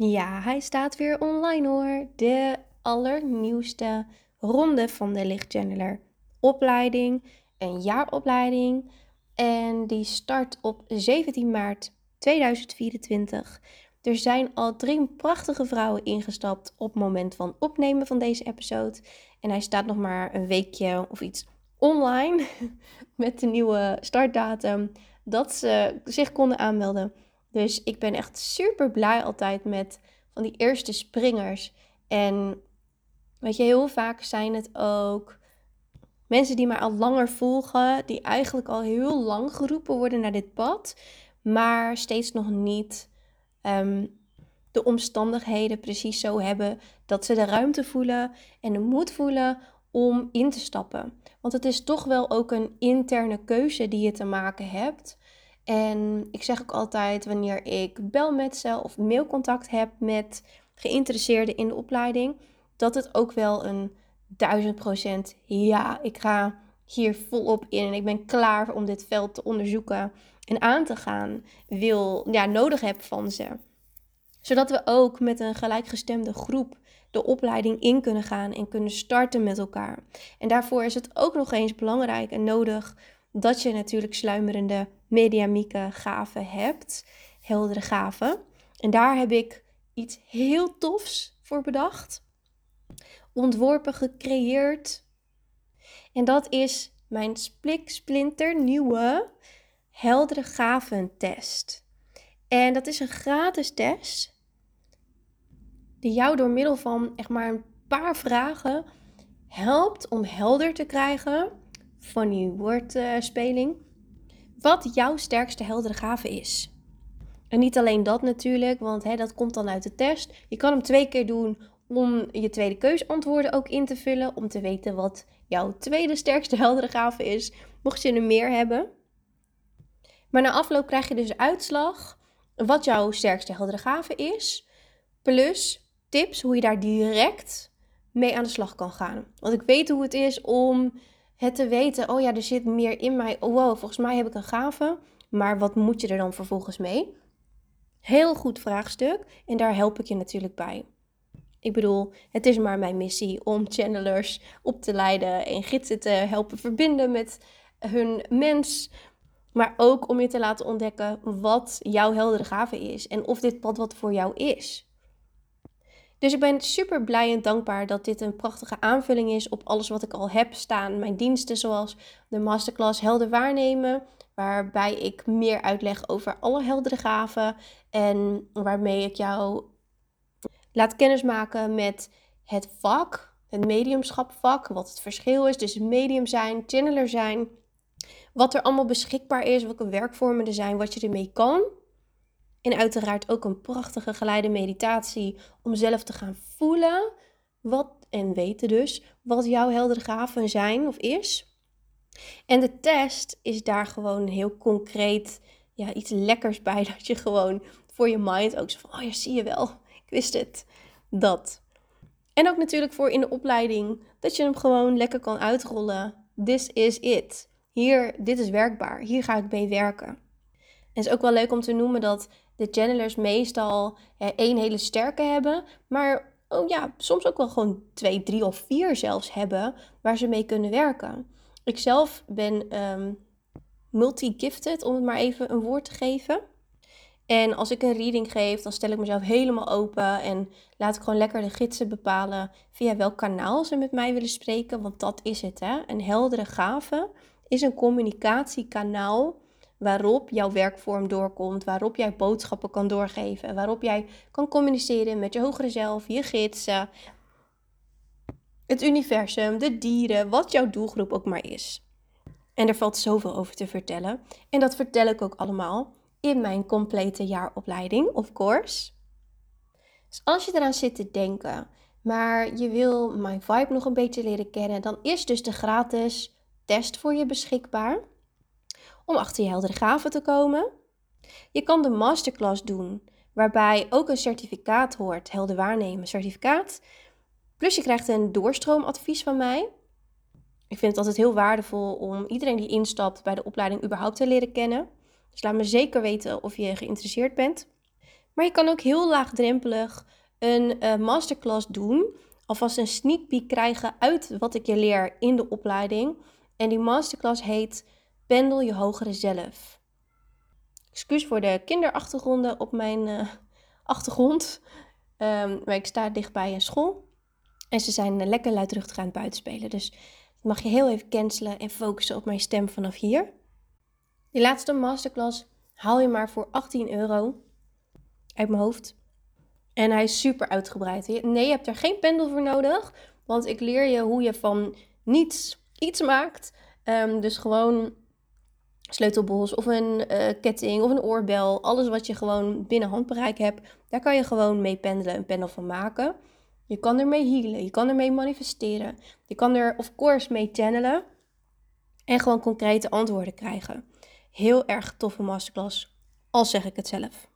Ja, hij staat weer online hoor. De allernieuwste ronde van de lichtchanneler opleiding, een jaaropleiding. En die start op 17 maart 2024. Er zijn al drie prachtige vrouwen ingestapt op het moment van opnemen van deze episode. En hij staat nog maar een weekje of iets online met de nieuwe startdatum dat ze zich konden aanmelden. Dus ik ben echt super blij altijd met van die eerste springers. En weet je, heel vaak zijn het ook mensen die mij al langer volgen, die eigenlijk al heel lang geroepen worden naar dit pad, maar steeds nog niet ehm, de omstandigheden precies zo hebben dat ze de ruimte voelen en de moed voelen om in te stappen. Want het is toch wel ook een interne keuze die je te maken hebt. En ik zeg ook altijd wanneer ik bel met ze of mailcontact heb met geïnteresseerden in de opleiding, dat het ook wel een duizend procent ja, ik ga hier volop in en ik ben klaar om dit veld te onderzoeken en aan te gaan, wil, ja, nodig heb van ze. Zodat we ook met een gelijkgestemde groep de opleiding in kunnen gaan en kunnen starten met elkaar. En daarvoor is het ook nog eens belangrijk en nodig dat je natuurlijk sluimerende mediamieke gaven hebt, heldere gaven. En daar heb ik iets heel tofs voor bedacht, ontworpen, gecreëerd. En dat is mijn splik splinter nieuwe heldere gaventest. En dat is een gratis test die jou door middel van echt maar een paar vragen helpt om helder te krijgen van die woordspeling wat jouw sterkste heldere gave is. En niet alleen dat natuurlijk, want hè, dat komt dan uit de test. Je kan hem twee keer doen om je tweede keusantwoorden ook in te vullen, om te weten wat jouw tweede sterkste heldere gave is, mocht je er meer hebben. Maar na afloop krijg je dus uitslag wat jouw sterkste heldere gave is, plus tips hoe je daar direct mee aan de slag kan gaan. Want ik weet hoe het is om het te weten, oh ja, er zit meer in mij. Oh, wow, volgens mij heb ik een gave. Maar wat moet je er dan vervolgens mee? Heel goed vraagstuk en daar help ik je natuurlijk bij. Ik bedoel, het is maar mijn missie om channelers op te leiden en gidsen te helpen verbinden met hun mens. Maar ook om je te laten ontdekken wat jouw heldere gave is en of dit pad wat voor jou is. Dus ik ben super blij en dankbaar dat dit een prachtige aanvulling is op alles wat ik al heb staan. Mijn diensten zoals de masterclass Helder Waarnemen, waarbij ik meer uitleg over alle heldere gaven en waarmee ik jou laat kennismaken met het vak, het mediumschapvak, wat het verschil is tussen medium zijn, channeler zijn, wat er allemaal beschikbaar is, welke werkvormen er zijn, wat je ermee kan. En uiteraard ook een prachtige geleide meditatie om zelf te gaan voelen wat en weten dus wat jouw heldere gaven zijn of is. En de test is daar gewoon heel concreet ja, iets lekkers bij dat je gewoon voor je mind ook zo van oh ja, zie je wel, ik wist het. Dat. En ook natuurlijk voor in de opleiding dat je hem gewoon lekker kan uitrollen. This is it. Hier, dit is werkbaar. Hier ga ik mee werken. En het is ook wel leuk om te noemen dat de channelers meestal één hele sterke hebben, maar oh ja, soms ook wel gewoon twee, drie of vier zelfs hebben waar ze mee kunnen werken. Ik zelf ben um, multi-gifted, om het maar even een woord te geven. En als ik een reading geef, dan stel ik mezelf helemaal open en laat ik gewoon lekker de gidsen bepalen via welk kanaal ze met mij willen spreken. Want dat is het, hè. Een heldere gave is een communicatiekanaal waarop jouw werkvorm doorkomt, waarop jij boodschappen kan doorgeven, waarop jij kan communiceren met je hogere zelf, je gidsen, het universum, de dieren, wat jouw doelgroep ook maar is. En er valt zoveel over te vertellen. En dat vertel ik ook allemaal in mijn complete jaaropleiding, of course. Dus als je eraan zit te denken, maar je wil mijn vibe nog een beetje leren kennen, dan is dus de gratis test voor je beschikbaar om achter je heldere gaven te komen. Je kan de masterclass doen, waarbij ook een certificaat hoort, helder waarnemen certificaat. Plus je krijgt een doorstroomadvies van mij. Ik vind het altijd heel waardevol om iedereen die instapt bij de opleiding überhaupt te leren kennen. Dus laat me zeker weten of je geïnteresseerd bent. Maar je kan ook heel laagdrempelig een uh, masterclass doen. Alvast een sneak peek krijgen uit wat ik je leer in de opleiding. En die masterclass heet Pendel je hogere zelf. Excuus voor de kinderachtergronden op mijn uh, achtergrond. Um, maar ik sta dichtbij een school. En ze zijn lekker luidruchtig aan het buitenspelen. Dus mag je heel even cancelen en focussen op mijn stem vanaf hier. Die laatste masterclass haal je maar voor 18 euro uit mijn hoofd. En hij is super uitgebreid. Nee, je hebt er geen pendel voor nodig. Want ik leer je hoe je van niets iets maakt. Um, dus gewoon sleutelbos of een uh, ketting of een oorbel. Alles wat je gewoon binnen handbereik hebt. Daar kan je gewoon mee pendelen, een pendel van maken. Je kan ermee healen, je kan ermee manifesteren. Je kan er of course mee channelen. En gewoon concrete antwoorden krijgen. Heel erg toffe masterclass, al zeg ik het zelf.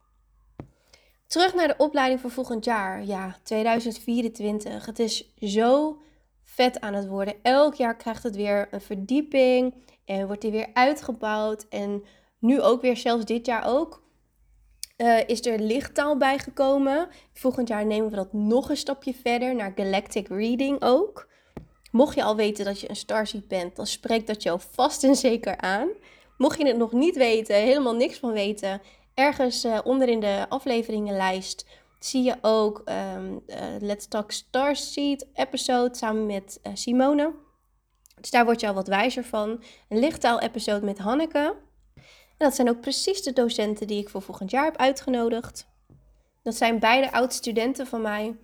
Terug naar de opleiding voor volgend jaar. Ja, 2024. Het is zo vet aan het worden. Elk jaar krijgt het weer een verdieping en wordt die weer uitgebouwd. En nu ook weer, zelfs dit jaar ook. Uh, is er lichttaal bijgekomen. Volgend jaar nemen we dat nog een stapje verder naar Galactic Reading ook. Mocht je al weten dat je een starseed bent, dan spreekt dat jou vast en zeker aan. Mocht je het nog niet weten, helemaal niks van weten, ergens uh, onder in de afleveringenlijst zie je ook um, uh, Let's Talk Starseed episode samen met Simone. Dus daar word je al wat wijzer van. Een lichttaal episode met Hanneke. En dat zijn ook precies de docenten die ik voor volgend jaar heb uitgenodigd. Dat zijn beide oud-studenten van mij.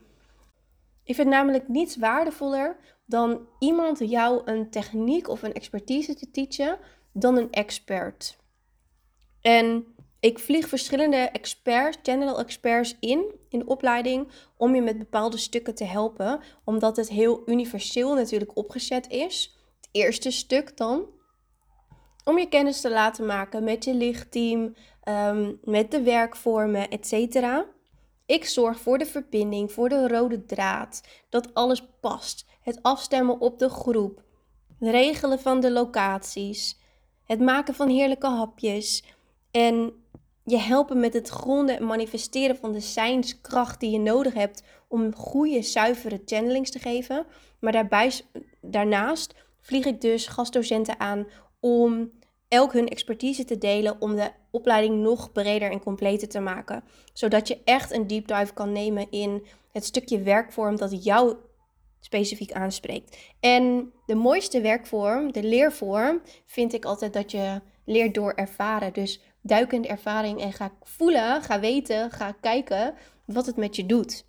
Ik vind namelijk niets waardevoller dan iemand jou een techniek of een expertise te teachen dan een expert. En ik vlieg verschillende experts, general experts in, in de opleiding, om je met bepaalde stukken te helpen, omdat het heel universeel natuurlijk opgezet is. Het eerste stuk dan, om je kennis te laten maken met je lichtteam, um, met de werkvormen, etc. Ik zorg voor de verbinding, voor de rode draad, dat alles past. Het afstemmen op de groep, het regelen van de locaties, het maken van heerlijke hapjes en je helpen met het gronden en manifesteren van de zijnskracht die je nodig hebt om goede, zuivere channelings te geven. Maar daarbij, daarnaast vlieg ik dus gastdocenten aan om elk hun expertise te delen om de opleiding nog breder en completer te maken. Zodat je echt een deep dive kan nemen in het stukje werkvorm dat jou specifiek aanspreekt. En de mooiste werkvorm, de leervorm, vind ik altijd dat je leert door ervaren. Dus duikende ervaring en ga voelen, ga weten, ga kijken wat het met je doet.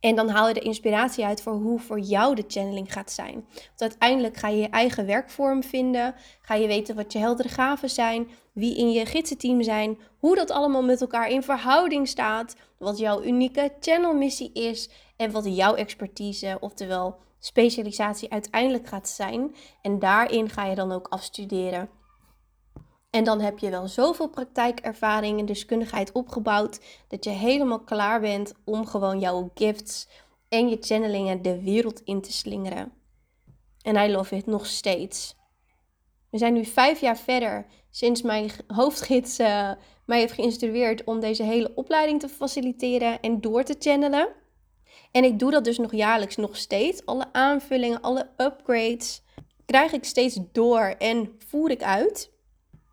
En dan haal je de inspiratie uit voor hoe voor jou de channeling gaat zijn. Want uiteindelijk ga je je eigen werkvorm vinden. Ga je weten wat je heldere gaven zijn. Wie in je gidsenteam zijn. Hoe dat allemaal met elkaar in verhouding staat. Wat jouw unieke channelmissie is. En wat jouw expertise, oftewel specialisatie, uiteindelijk gaat zijn. En daarin ga je dan ook afstuderen. En dan heb je wel zoveel praktijkervaring en deskundigheid opgebouwd dat je helemaal klaar bent om gewoon jouw gifts en je channelingen de wereld in te slingeren. En I love it nog steeds. We zijn nu vijf jaar verder sinds mijn hoofdgids uh, mij heeft geïnstrueerd om deze hele opleiding te faciliteren en door te channelen. En ik doe dat dus nog jaarlijks nog steeds. Alle aanvullingen, alle upgrades krijg ik steeds door en voer ik uit.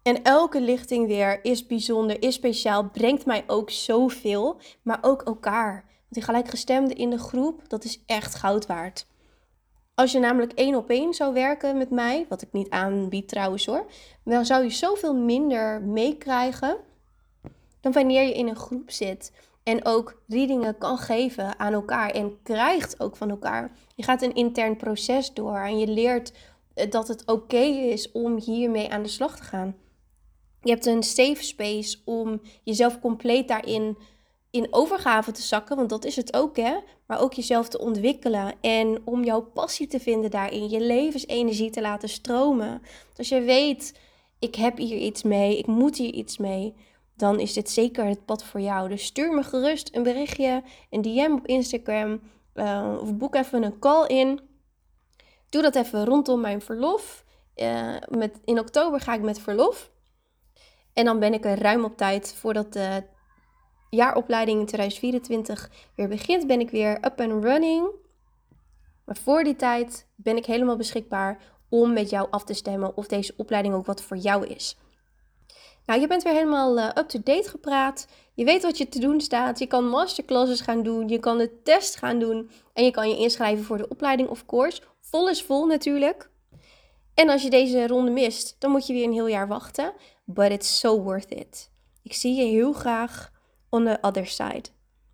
En elke lichting weer is bijzonder, is speciaal, brengt mij ook zoveel, maar ook elkaar. Want die gelijkgestemde in de groep, dat is echt goud waard. Als je namelijk één op één zou werken met mij, wat ik niet aanbied trouwens hoor, dan zou je zoveel minder meekrijgen dan wanneer je in een groep zit en ook readingen kan geven aan elkaar en krijgt ook van elkaar. Je gaat een intern proces door en je leert eh, dat het oké is om hiermee aan de slag te gaan. Je hebt een safe space om jezelf compleet daarin in overgave te zakken, want dat is het ook, hè? Maar ook jezelf te ontwikkelen en om jouw passie te vinden daarin, je levensenergie te laten stromen. Als je weet, ik heb hier iets mee, ik moet hier iets mee, dan is dit zeker het pad voor jou. Dus stuur me gerust een berichtje, een DM op Instagram uh, of boek even een call in. Doe dat even rondom mijn verlof. Uh, met, in oktober ga ik met verlof. En dan ben ik er ruim op tijd voordat de jaaropleiding in 2024 weer begint, ben ik weer up and running. Maar voor die tijd ben ik helemaal beschikbaar om met jou af te stemmen of deze opleiding ook wat voor jou is. Nou, je bent weer helemaal uh, up-to-date gepraat. Je weet wat je te doen staat. Je kan masterclasses gaan doen. Je kan de test gaan doen. En je kan je inschrijven voor de opleiding, of course. Vol is vol natuurlijk. En als je deze ronde mist, dan moet je weer een heel jaar wachten. But it's so worth it. Ik zie je heel graag on the other side.